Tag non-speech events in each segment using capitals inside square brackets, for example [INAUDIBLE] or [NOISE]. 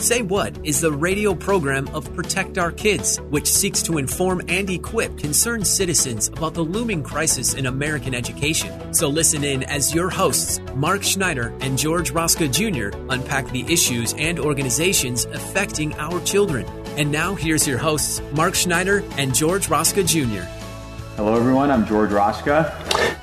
Say What is the radio program of Protect Our Kids, which seeks to inform and equip concerned citizens about the looming crisis in American education. So listen in as your hosts, Mark Schneider and George Rosca Jr., unpack the issues and organizations affecting our children. And now here's your hosts, Mark Schneider and George Rosca Jr. Hello, everyone. I'm George Rosca.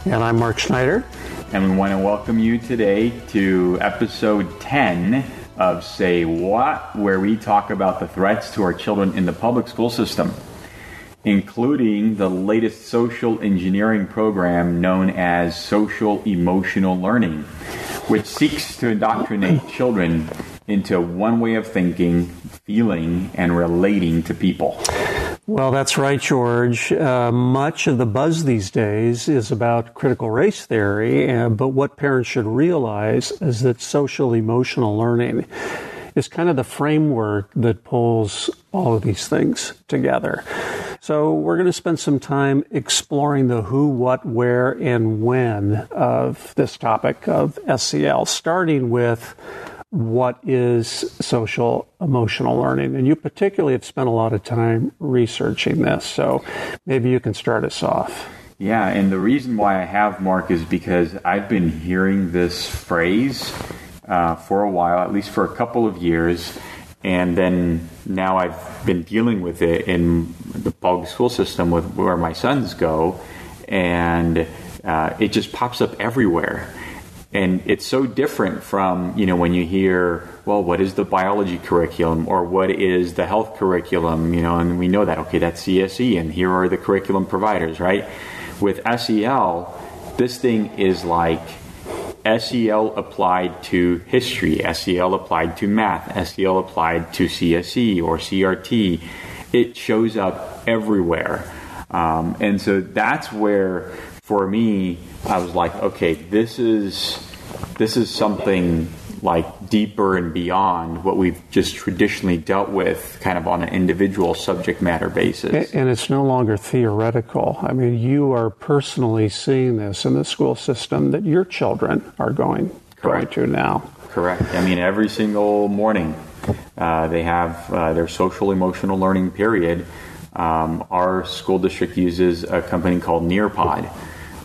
And I'm Mark Schneider. And we want to welcome you today to episode 10 of Say What, where we talk about the threats to our children in the public school system, including the latest social engineering program known as social emotional learning, which seeks to indoctrinate [CLEARS THROAT] children into one way of thinking, feeling, and relating to people. Well, that's right, George. Uh, much of the buzz these days is about critical race theory, uh, but what parents should realize is that social emotional learning is kind of the framework that pulls all of these things together. So, we're going to spend some time exploring the who, what, where, and when of this topic of SEL, starting with what is social emotional learning. And you particularly have spent a lot of time researching this. So maybe you can start us off. Yeah, and the reason why I have Mark is because I've been hearing this phrase uh, for a while, at least for a couple of years. And then now I've been dealing with it in the public school system with where my sons go, and uh, it just pops up everywhere and it's so different from you know when you hear well what is the biology curriculum or what is the health curriculum you know and we know that okay that's CSE and here are the curriculum providers right? With SEL this thing is like SEL applied to history SEL applied to math SEL applied to CSE or CRT it shows up everywhere. Um, and so that's where for me I was like, okay, this is this is something like deeper and beyond what we've just traditionally dealt with kind of on an individual subject matter basis. And it's no longer theoretical. I mean, you are personally seeing this in the school system that your children are going, going to now. Correct. I mean, every single morning uh, they have uh, their social emotional learning period. Um, our school district uses a company called Nearpod.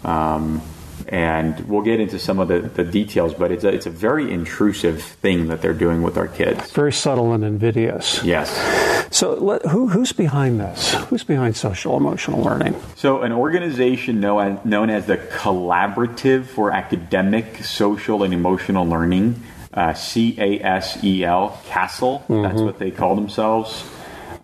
Um, and we'll get into some of the, the details, but it's a, it's a very intrusive thing that they're doing with our kids. Very subtle and invidious. Yes. So, let, who, who's behind this? Who's behind social emotional learning? So, an organization known, known as the Collaborative for Academic, Social, and Emotional Learning, uh, CASEL, CASEL, mm-hmm. that's what they call themselves.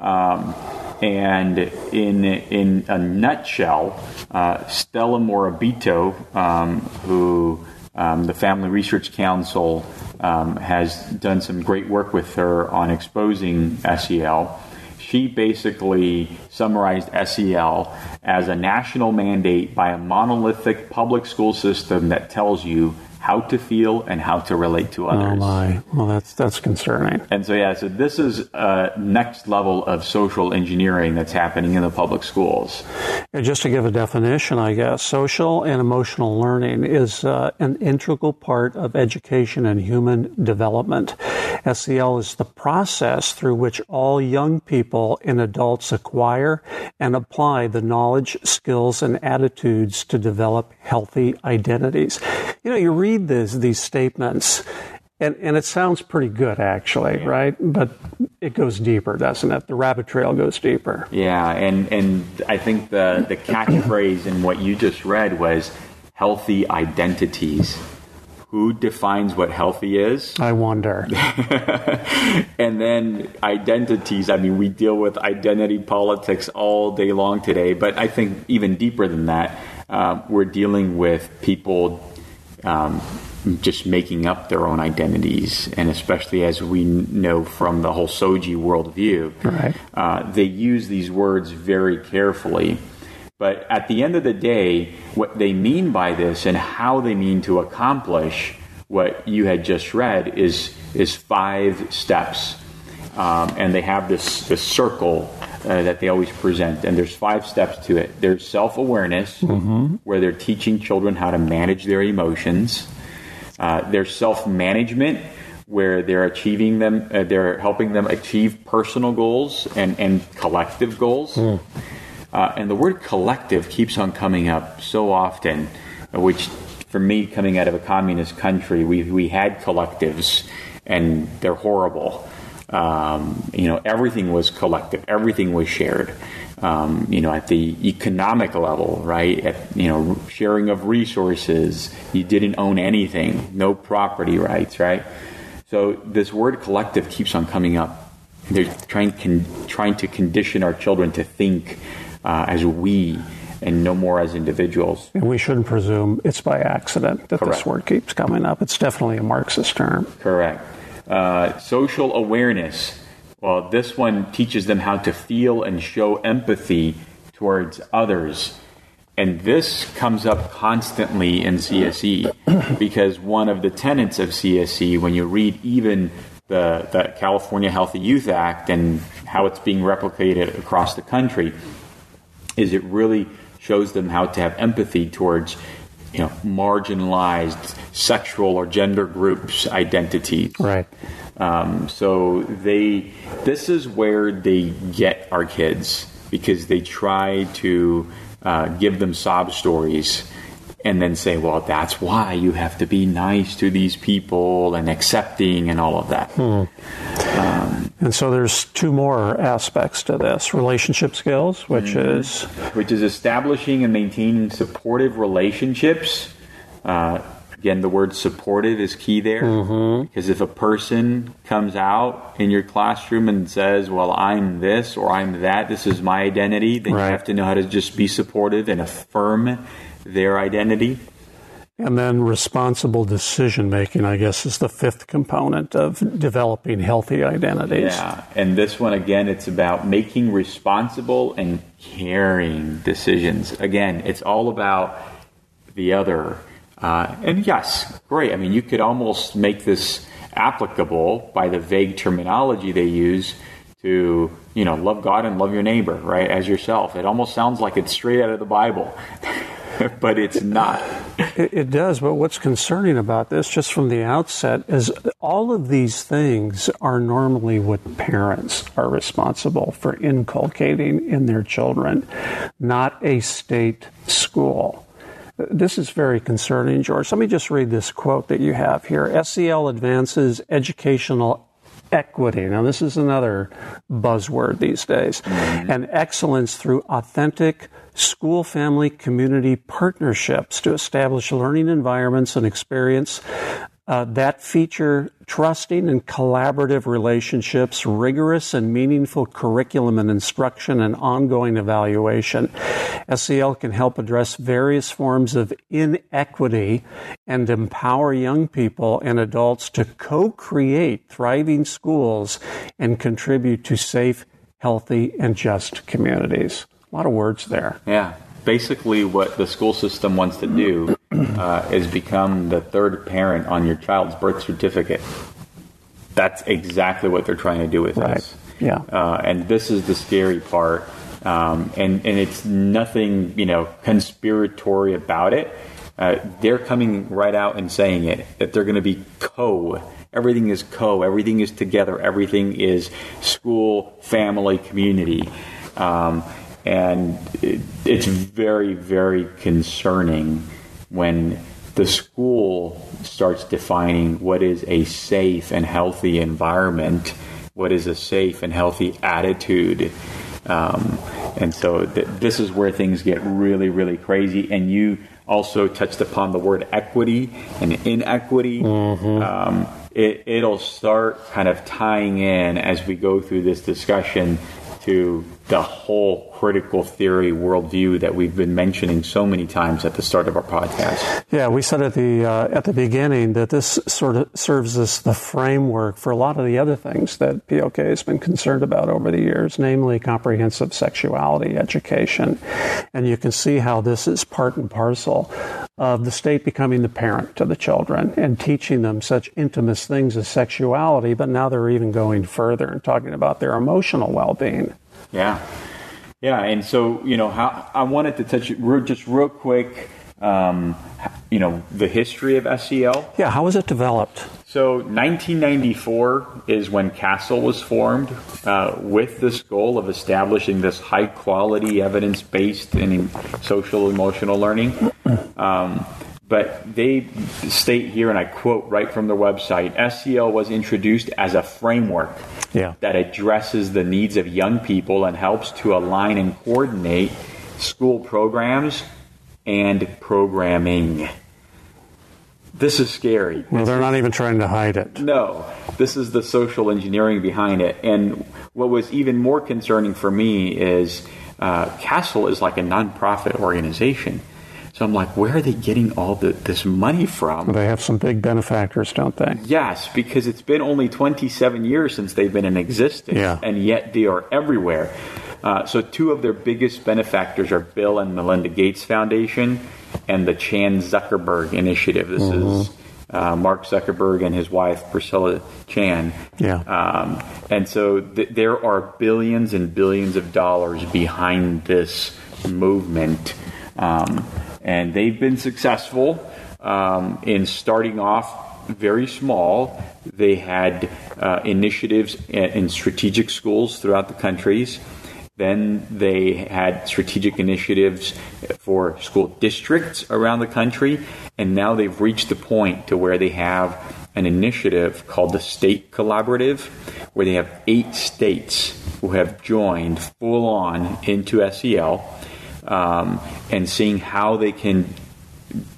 Um, and in in a nutshell, uh, Stella Morabito, um, who um, the Family Research Council um, has done some great work with her on exposing SEL. She basically summarized SEL as a national mandate by a monolithic public school system that tells you how to feel and how to relate to others. Oh my! Well, that's that's concerning. And so yeah, so this is a next level of social engineering that's happening in the public schools. And just to give a definition, I guess social and emotional learning is uh, an integral part of education and human development. SEL is the process through which all young people and adults acquire and apply the knowledge, skills, and attitudes to develop healthy identities. You know, you read this, these statements, and, and it sounds pretty good, actually, right? But it goes deeper, doesn't it? The rabbit trail goes deeper. Yeah, and, and I think the, the catchphrase in what you just read was healthy identities. Who defines what healthy is? I wonder. [LAUGHS] [LAUGHS] and then identities. I mean, we deal with identity politics all day long today, but I think even deeper than that, uh, we're dealing with people um, just making up their own identities, and especially as we know from the whole SOGI worldview, right. uh, they use these words very carefully. But at the end of the day, what they mean by this and how they mean to accomplish what you had just read is is five steps, um, and they have this this circle uh, that they always present, and there's five steps to it. There's self awareness, mm-hmm. where they're teaching children how to manage their emotions. Uh, there's self management, where they're achieving them, uh, they're helping them achieve personal goals and, and collective goals. Mm. Uh, and the word collective keeps on coming up so often, which for me, coming out of a communist country, we, we had collectives and they're horrible. Um, you know, everything was collective, everything was shared. Um, you know, at the economic level, right? At, you know, sharing of resources. You didn't own anything, no property rights, right? So this word collective keeps on coming up. They're trying, con- trying to condition our children to think uh, as we and no more as individuals. And we shouldn't presume it's by accident that Correct. this word keeps coming up. It's definitely a Marxist term. Correct. Uh, social awareness. Well, this one teaches them how to feel and show empathy towards others. And this comes up constantly in CSE [CLEARS THROAT] because one of the tenets of CSE, when you read even the, the California Healthy Youth Act and how it's being replicated across the country, is it really shows them how to have empathy towards you know marginalized sexual or gender groups identities. Right. Um, so they this is where they get our kids because they try to uh, give them sob stories and then say well that's why you have to be nice to these people and accepting and all of that. Hmm. um, and so there's two more aspects to this relationship skills, which mm-hmm. is which is establishing and maintaining supportive relationships. Uh, again, the word supportive is key there mm-hmm. because if a person comes out in your classroom and says, "Well, I'm this or I'm that. This is my identity," then right. you have to know how to just be supportive and affirm their identity. And then responsible decision making, I guess, is the fifth component of developing healthy identities. Yeah. And this one, again, it's about making responsible and caring decisions. Again, it's all about the other. Uh, and yes, great. I mean, you could almost make this applicable by the vague terminology they use to, you know, love God and love your neighbor, right, as yourself. It almost sounds like it's straight out of the Bible. [LAUGHS] [LAUGHS] but it's not. It, it, does. But what's concerning about this, just from the outset, is all of these things are normally what parents are responsible for inculcating in their children, not a state school. This is very concerning, George. Let me just read this quote that you have here. SEL advances educational equity. Now, this is another buzzword these days. Mm-hmm. And excellence through authentic, school family community partnerships to establish learning environments and experience uh, that feature trusting and collaborative relationships, rigorous and meaningful curriculum and instruction, and ongoing evaluation. SEL can help address various forms of inequity and empower young people and adults to co create thriving schools and contribute to safe, healthy, and just communities. A lot of words there. Yeah. Basically, what the school system wants to do uh, is become the third parent on your child's birth certificate. That's exactly what they're trying to do with right. us. Yeah. Uh, and this is the scary part. Um, and, and it's nothing, you know, conspiratory about it. Uh, they're coming right out and saying it that they're going to be co. Everything is co. Everything is together. Everything is school, family, community. Um, and it, it's very, very concerning when the school starts defining what is a safe and healthy environment, what is a safe and healthy attitude. Um, and so th- this is where things get really, really crazy. And you also touched upon the word equity and inequity. Mm-hmm. Um, it, it'll start kind of tying in as we go through this discussion to the whole critical theory worldview that we've been mentioning so many times at the start of our podcast. Yeah, we said at the uh, at the beginning that this sort of serves as the framework for a lot of the other things that POK has been concerned about over the years, namely comprehensive sexuality education, and you can see how this is part and parcel of the state becoming the parent to the children and teaching them such intimate things as sexuality, but now they're even going further and talking about their emotional well-being. Yeah. Yeah, and so you know, how, I wanted to touch it just real quick. Um, you know, the history of SEL. Yeah, how was it developed? So, 1994 is when CASEL was formed, uh, with this goal of establishing this high quality, evidence based and social emotional learning. Um, but they state here, and I quote right from their website SEL was introduced as a framework yeah. that addresses the needs of young people and helps to align and coordinate school programs and programming. This is scary. Well, they're not even trying to hide it. No, this is the social engineering behind it. And what was even more concerning for me is uh, CASEL is like a nonprofit organization. So I'm like, where are they getting all the, this money from? They have some big benefactors, don't they? Yes, because it's been only 27 years since they've been in existence, yeah. and yet they are everywhere. Uh, so, two of their biggest benefactors are Bill and Melinda Gates Foundation and the Chan Zuckerberg Initiative. This mm-hmm. is uh, Mark Zuckerberg and his wife Priscilla Chan. Yeah. Um, and so th- there are billions and billions of dollars behind this movement. Um, and they've been successful um, in starting off very small. They had uh, initiatives in strategic schools throughout the countries. Then they had strategic initiatives for school districts around the country, and now they've reached the point to where they have an initiative called the State Collaborative, where they have eight states who have joined full on into SEL um, and seeing how they can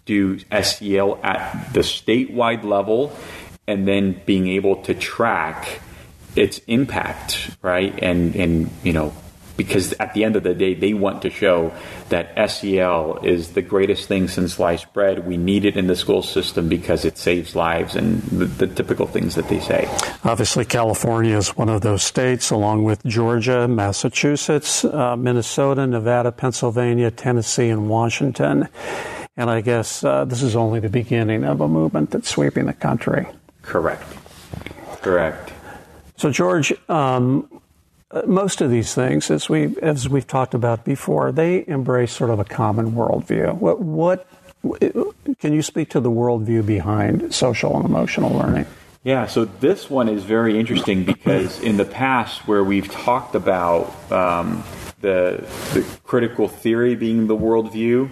do SEL at the statewide level and then being able to track its impact, right? And, and, you know, because at the end of the day, they want to show that SEL is the greatest thing since sliced bread. We need it in the school system because it saves lives and the, the typical things that they say. Obviously, California is one of those states, along with Georgia, Massachusetts, uh, Minnesota, Nevada, Pennsylvania, Tennessee, and Washington. And I guess uh, this is only the beginning of a movement that's sweeping the country. Correct. Correct. So, George, um, most of these things, as we as we've talked about before, they embrace sort of a common worldview. What what can you speak to the worldview behind social and emotional learning? Yeah, so this one is very interesting because in the past, where we've talked about um, the the critical theory being the worldview,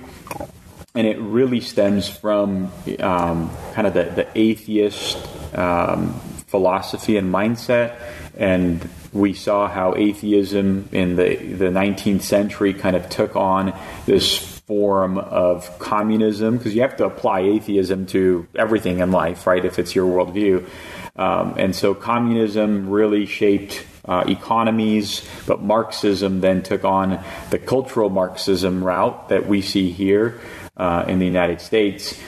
and it really stems from um, kind of the, the atheist um, philosophy and mindset and we saw how atheism in the, the 19th century kind of took on this form of communism because you have to apply atheism to everything in life, right? If it's your worldview. Um, and so communism really shaped uh, economies, but Marxism then took on the cultural Marxism route that we see here uh, in the United States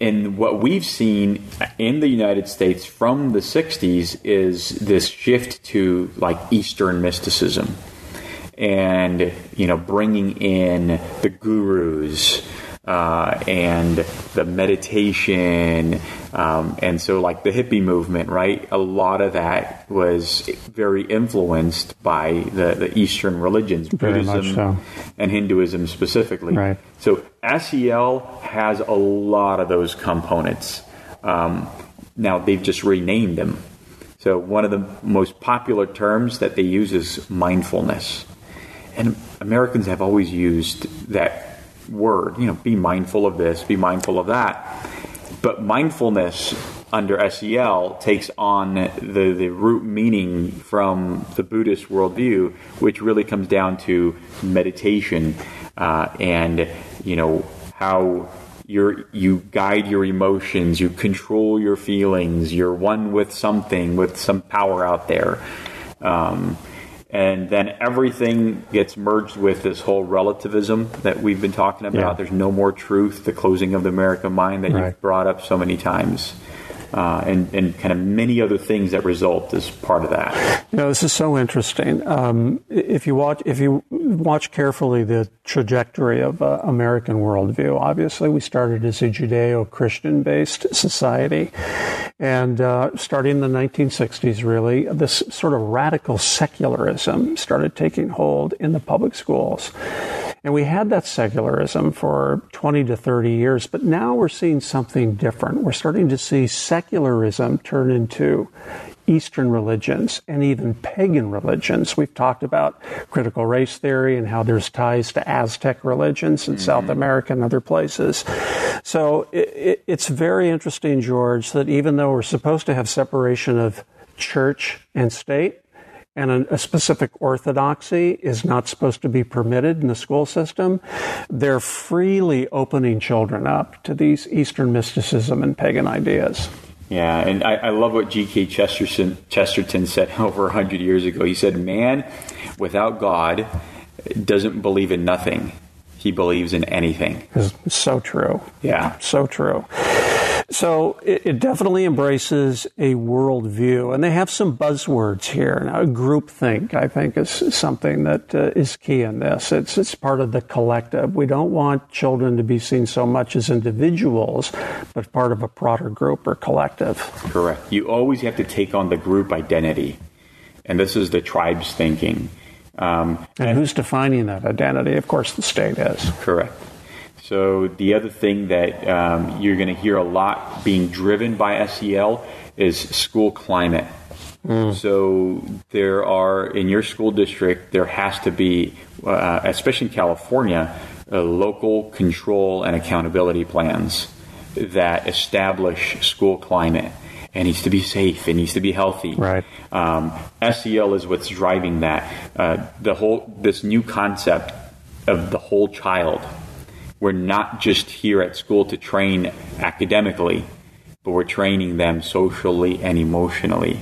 and what we've seen in the United States from the 60s is this shift to like Eastern mysticism and, you know, bringing in the gurus uh, and the meditation. Um, and so, like the hippie movement, right? A lot of that was very influenced by the, the Eastern religions, very Buddhism so. and Hinduism specifically. Right. So, SEL has a lot of those components. Um, now, they've just renamed them. So, one of the most popular terms that they use is mindfulness. And Americans have always used that word. You know, be mindful of this, be mindful of that. But mindfulness under SEL takes on the, the root meaning from the Buddhist worldview, which really comes down to meditation uh, and, you know, how you you guide your emotions, you control your feelings, you're one with something, with some power out there. Um, and then everything gets merged with this whole relativism that we've been talking about. Yeah. There's no more truth, the closing of the American mind that Right. you've brought up so many times, uh, and, and kind of many other things that result as part of that. You know, this is so interesting. Um, if you watch, if you watch carefully the trajectory of uh, American worldview, obviously we started as a Judeo-Christian based society, and uh, starting in the 1960s, really, this sort of radical secularism started taking hold in the public schools. And we had that secularism for 20 to 30 years, but now we're seeing something different. We're starting to see secularism turn into Eastern religions and even pagan religions. We've talked about critical race theory and how there's ties to Aztec religions in South mm-hmm. America and other places. So it, it, it's very interesting, George, that even though we're supposed to have separation of church and state, and a, a specific orthodoxy is not supposed to be permitted in the school system, they're freely opening children up to these Eastern mysticism and pagan ideas. Yeah, and I, I love what G.K. Chesterton, Chesterton said [LAUGHS] over 100 years ago. He said, Man without God doesn't believe in nothing, he believes in anything. It's so true. Yeah. So true. So it, it definitely embraces a worldview, and they have some buzzwords here. Now, groupthink, I think, is something that uh, is key in this. It's it's part of the collective. We don't want children to be seen so much as individuals, but part of a broader group or collective. Correct. You always have to take on the group identity, and this is the tribe's thinking. Um, And who's defining that identity? Of course, the state is. Correct. So the other thing that um, you're going to hear a lot being driven by SEL is school climate. So there are in your school district there has to be, uh, especially in California, uh, local control and accountability plans that establish school climate. It needs to be safe. It needs to be healthy. Right. Um, SEL is what's driving that. Uh, the whole this new concept of the whole child. We're not just here at school to train academically, but we're training them socially and emotionally.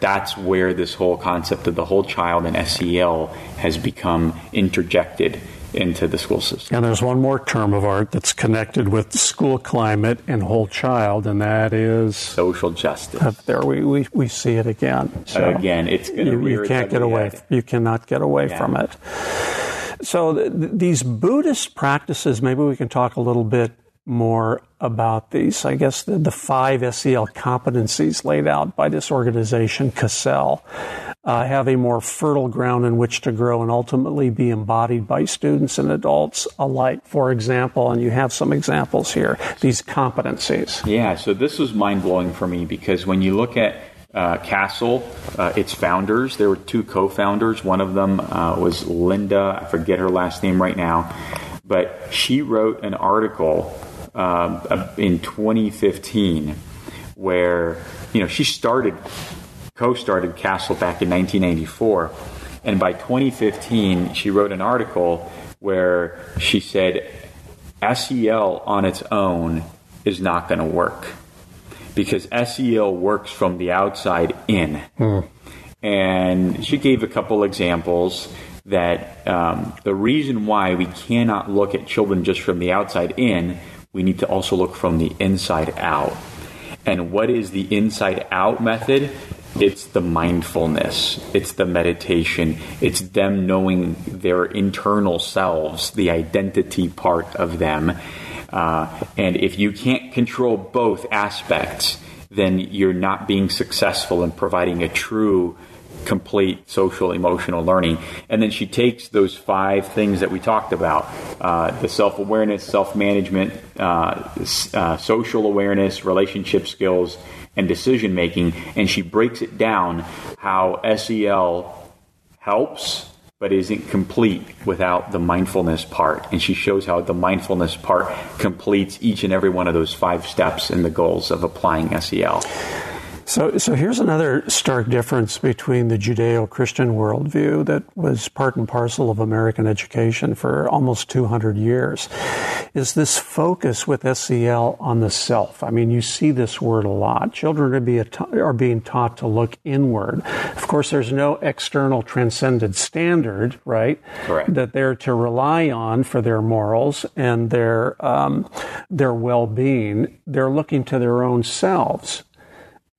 That's where this whole concept of the whole child and SEL has become interjected into the school system. And there's one more term of art that's connected with school climate and whole child, and that is Social justice. up there. We, we, we see it again. So Again, it's going to you, you can't get away. head. You cannot get away Yeah. from it. So th- th- these Buddhist practices, maybe we can talk a little bit more about these. I guess the, the five SEL competencies laid out by this organization, CASEL, uh, have a more fertile ground in which to grow and ultimately be embodied by students and adults alike. For example, and you have some examples here, these competencies. Yeah, so this was mind blowing for me because when you look at uh, CASEL, uh, its founders, there were two co founders. One of them uh, was Linda, I forget her last name right now, but she wrote an article uh, in 2015 where, you know, she started, co started CASEL back in 1994. And by 2015, she wrote an article where she said SEL on its own is not going to work because SEL works from the outside in. And she gave a couple examples that um, the reason why we cannot look at children just from the outside in, we need to also look from the inside out. And what is the inside out method? It's the mindfulness, it's the meditation, it's them knowing their internal selves, the identity part of them. Uh, and if you can't control both aspects, then you're not being successful in providing a true complete social emotional learning. And then she takes those five things that we talked about uh, the self-awareness self-management uh, uh, social awareness relationship skills and decision making and she breaks it down how sel helps but isn't complete without the mindfulness part? And she shows how the mindfulness part completes each and every one of those five steps in the goals of applying sel So, so here's another stark difference between the Judeo-Christian worldview that was part and parcel of American education for almost 200 years, is this focus with SEL on the self. I mean, you see this word a lot. Children are, be are being taught to look inward. Of course, there's no external transcendent standard, right? Correct. That they're to rely on for their morals and their um, their well-being. They're looking to their own selves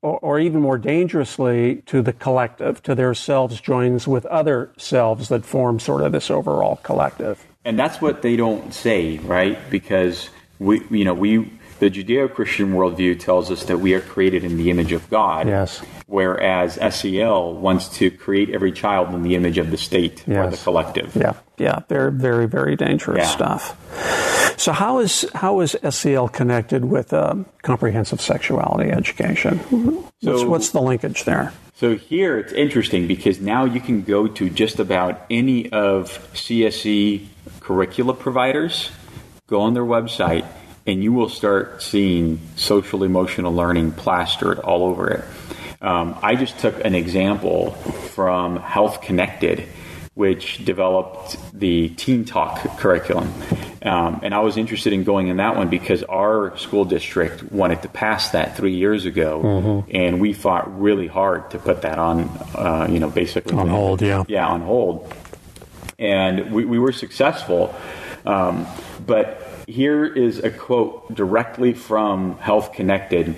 or, or, even more dangerously, to the collective, to their selves joins with other selves that form sort of this overall collective. And that's what they don't say, right? Because we, you know, we, the Judeo-Christian worldview tells us that we are created in the image of God. Yes. Whereas SEL wants to create every child in the image of the state yes. or the collective. Yeah, yeah, very, very, very dangerous yeah. stuff. So how is how is SEL connected with um, comprehensive sexuality education? What's, so, what's the linkage there? So here it's interesting because now you can go to just about any of CSE curricula providers, go on their website, and you will start seeing social emotional learning plastered all over it. Um, I just took an example from Health Connected which developed the Teen Talk curriculum. Um, and I was interested in going in that one because our school district wanted to pass that three years ago, mm-hmm. and we fought really hard to put that on, uh, you know, basically on hold. Yeah, yeah, on hold. And we, we were successful, um, but here is a quote directly from Health Connected.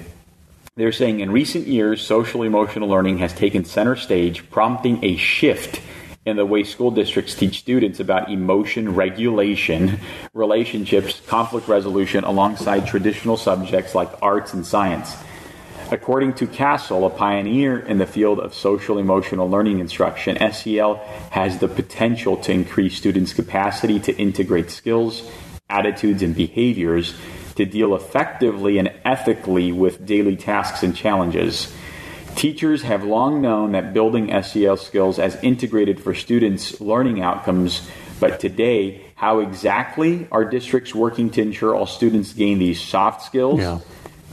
They're saying in recent years, social emotional learning has taken center stage, prompting a shift in the way school districts teach students about emotion regulation, relationships, conflict resolution alongside traditional subjects like arts and science. According to CASEL, a pioneer in the field of social emotional learning instruction, SEL has the potential to increase students' capacity to integrate skills, attitudes, and behaviors to deal effectively and ethically with daily tasks and challenges. Teachers have long known that building SEL skills as integrated for students' learning outcomes, but today, how exactly are districts working to ensure all students gain these soft skills? Yeah.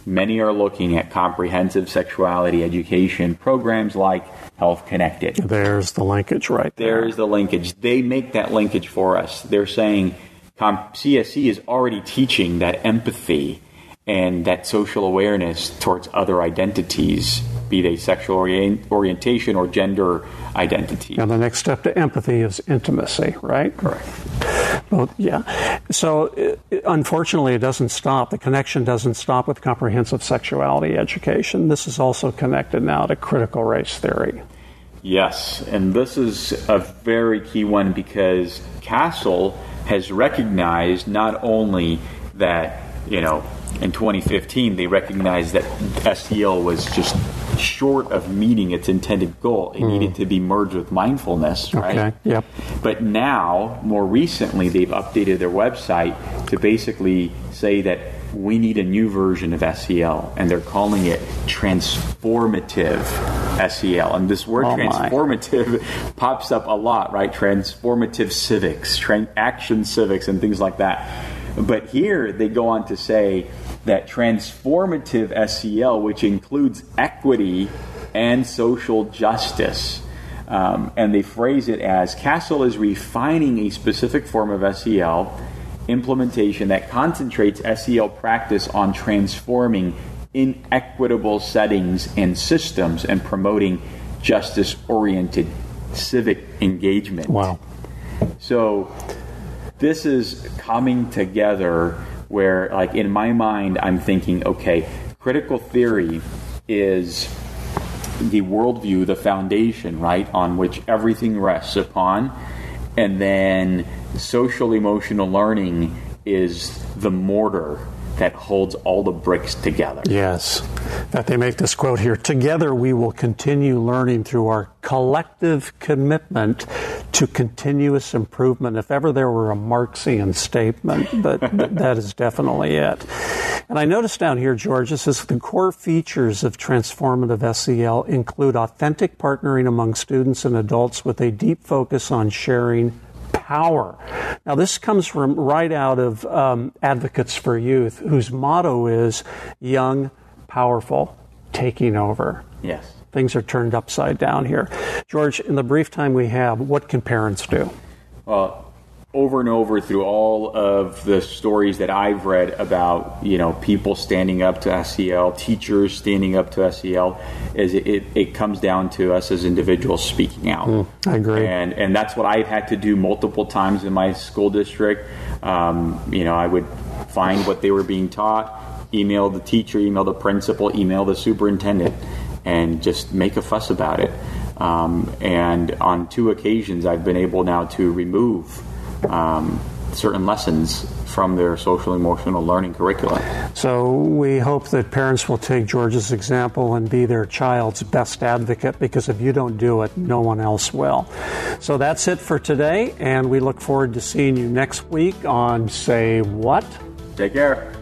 Many are looking at comprehensive sexuality education programs like Health Connected. There's the linkage right there. There's the linkage. They make that linkage for us. They're saying Um, CSE is already teaching that empathy and that social awareness towards other identities be they sexual orient- orientation or gender identity. And the next step to empathy is intimacy, right? Correct. Well, yeah. So, it, unfortunately, it doesn't stop. The connection doesn't stop with comprehensive sexuality education. This is also connected now to critical race theory. Yes, and this is a very key one because CASEL has recognized not only that, you know, in 2015, they recognized that SEL was just short of meeting its intended goal. It mm. needed to be merged with mindfulness, right? Okay. Yep. But now, more recently, they've updated their website to basically say that we need a new version of SEL, and they're calling it transformative SEL. And this word oh transformative pops up a lot, right? Transformative civics, tra- action civics, and things like that. But here they go on to say that transformative SEL, which includes equity and social justice, um, and they phrase it as CASEL is refining a specific form of SEL implementation that concentrates SEL practice on transforming inequitable settings and systems and promoting justice oriented civic engagement. Wow. So this is coming together where, like, in my mind, I'm thinking, okay, critical theory is the worldview, the foundation, right, on which everything rests upon. And then social emotional learning is the mortar that holds all the bricks together. Yes. That they make this quote here Together we will continue learning through our collective commitment to continuous improvement. If ever there were a Marxian statement, but [LAUGHS] that is definitely it. And I noticed down here, George, this says the core features of transformative SEL include authentic partnering among students and adults with a deep focus on sharing power. Now, this comes from right out of um, Advocates for Youth, whose motto is young, powerful, taking over. Yes. Things are turned upside down here. George, in the brief time we have, what can parents do? Well, over and over through all of the stories that I've read about, you know, people standing up to SEL, teachers standing up to SEL, is it, it, it comes down to us as individuals speaking out. Mm, I agree. And and that's what I've had to do multiple times in my school district. Um, you know, I would find what they were being taught, email the teacher, email the principal, email the superintendent, and just make a fuss about it. Um, and on two occasions, I've been able now to remove um, certain lessons from their social emotional learning curriculum. So we hope that parents will take George's example and be their child's best advocate because if you don't do it, no one else will. So that's it for today, and we look forward to seeing you next week on Say What? Take care.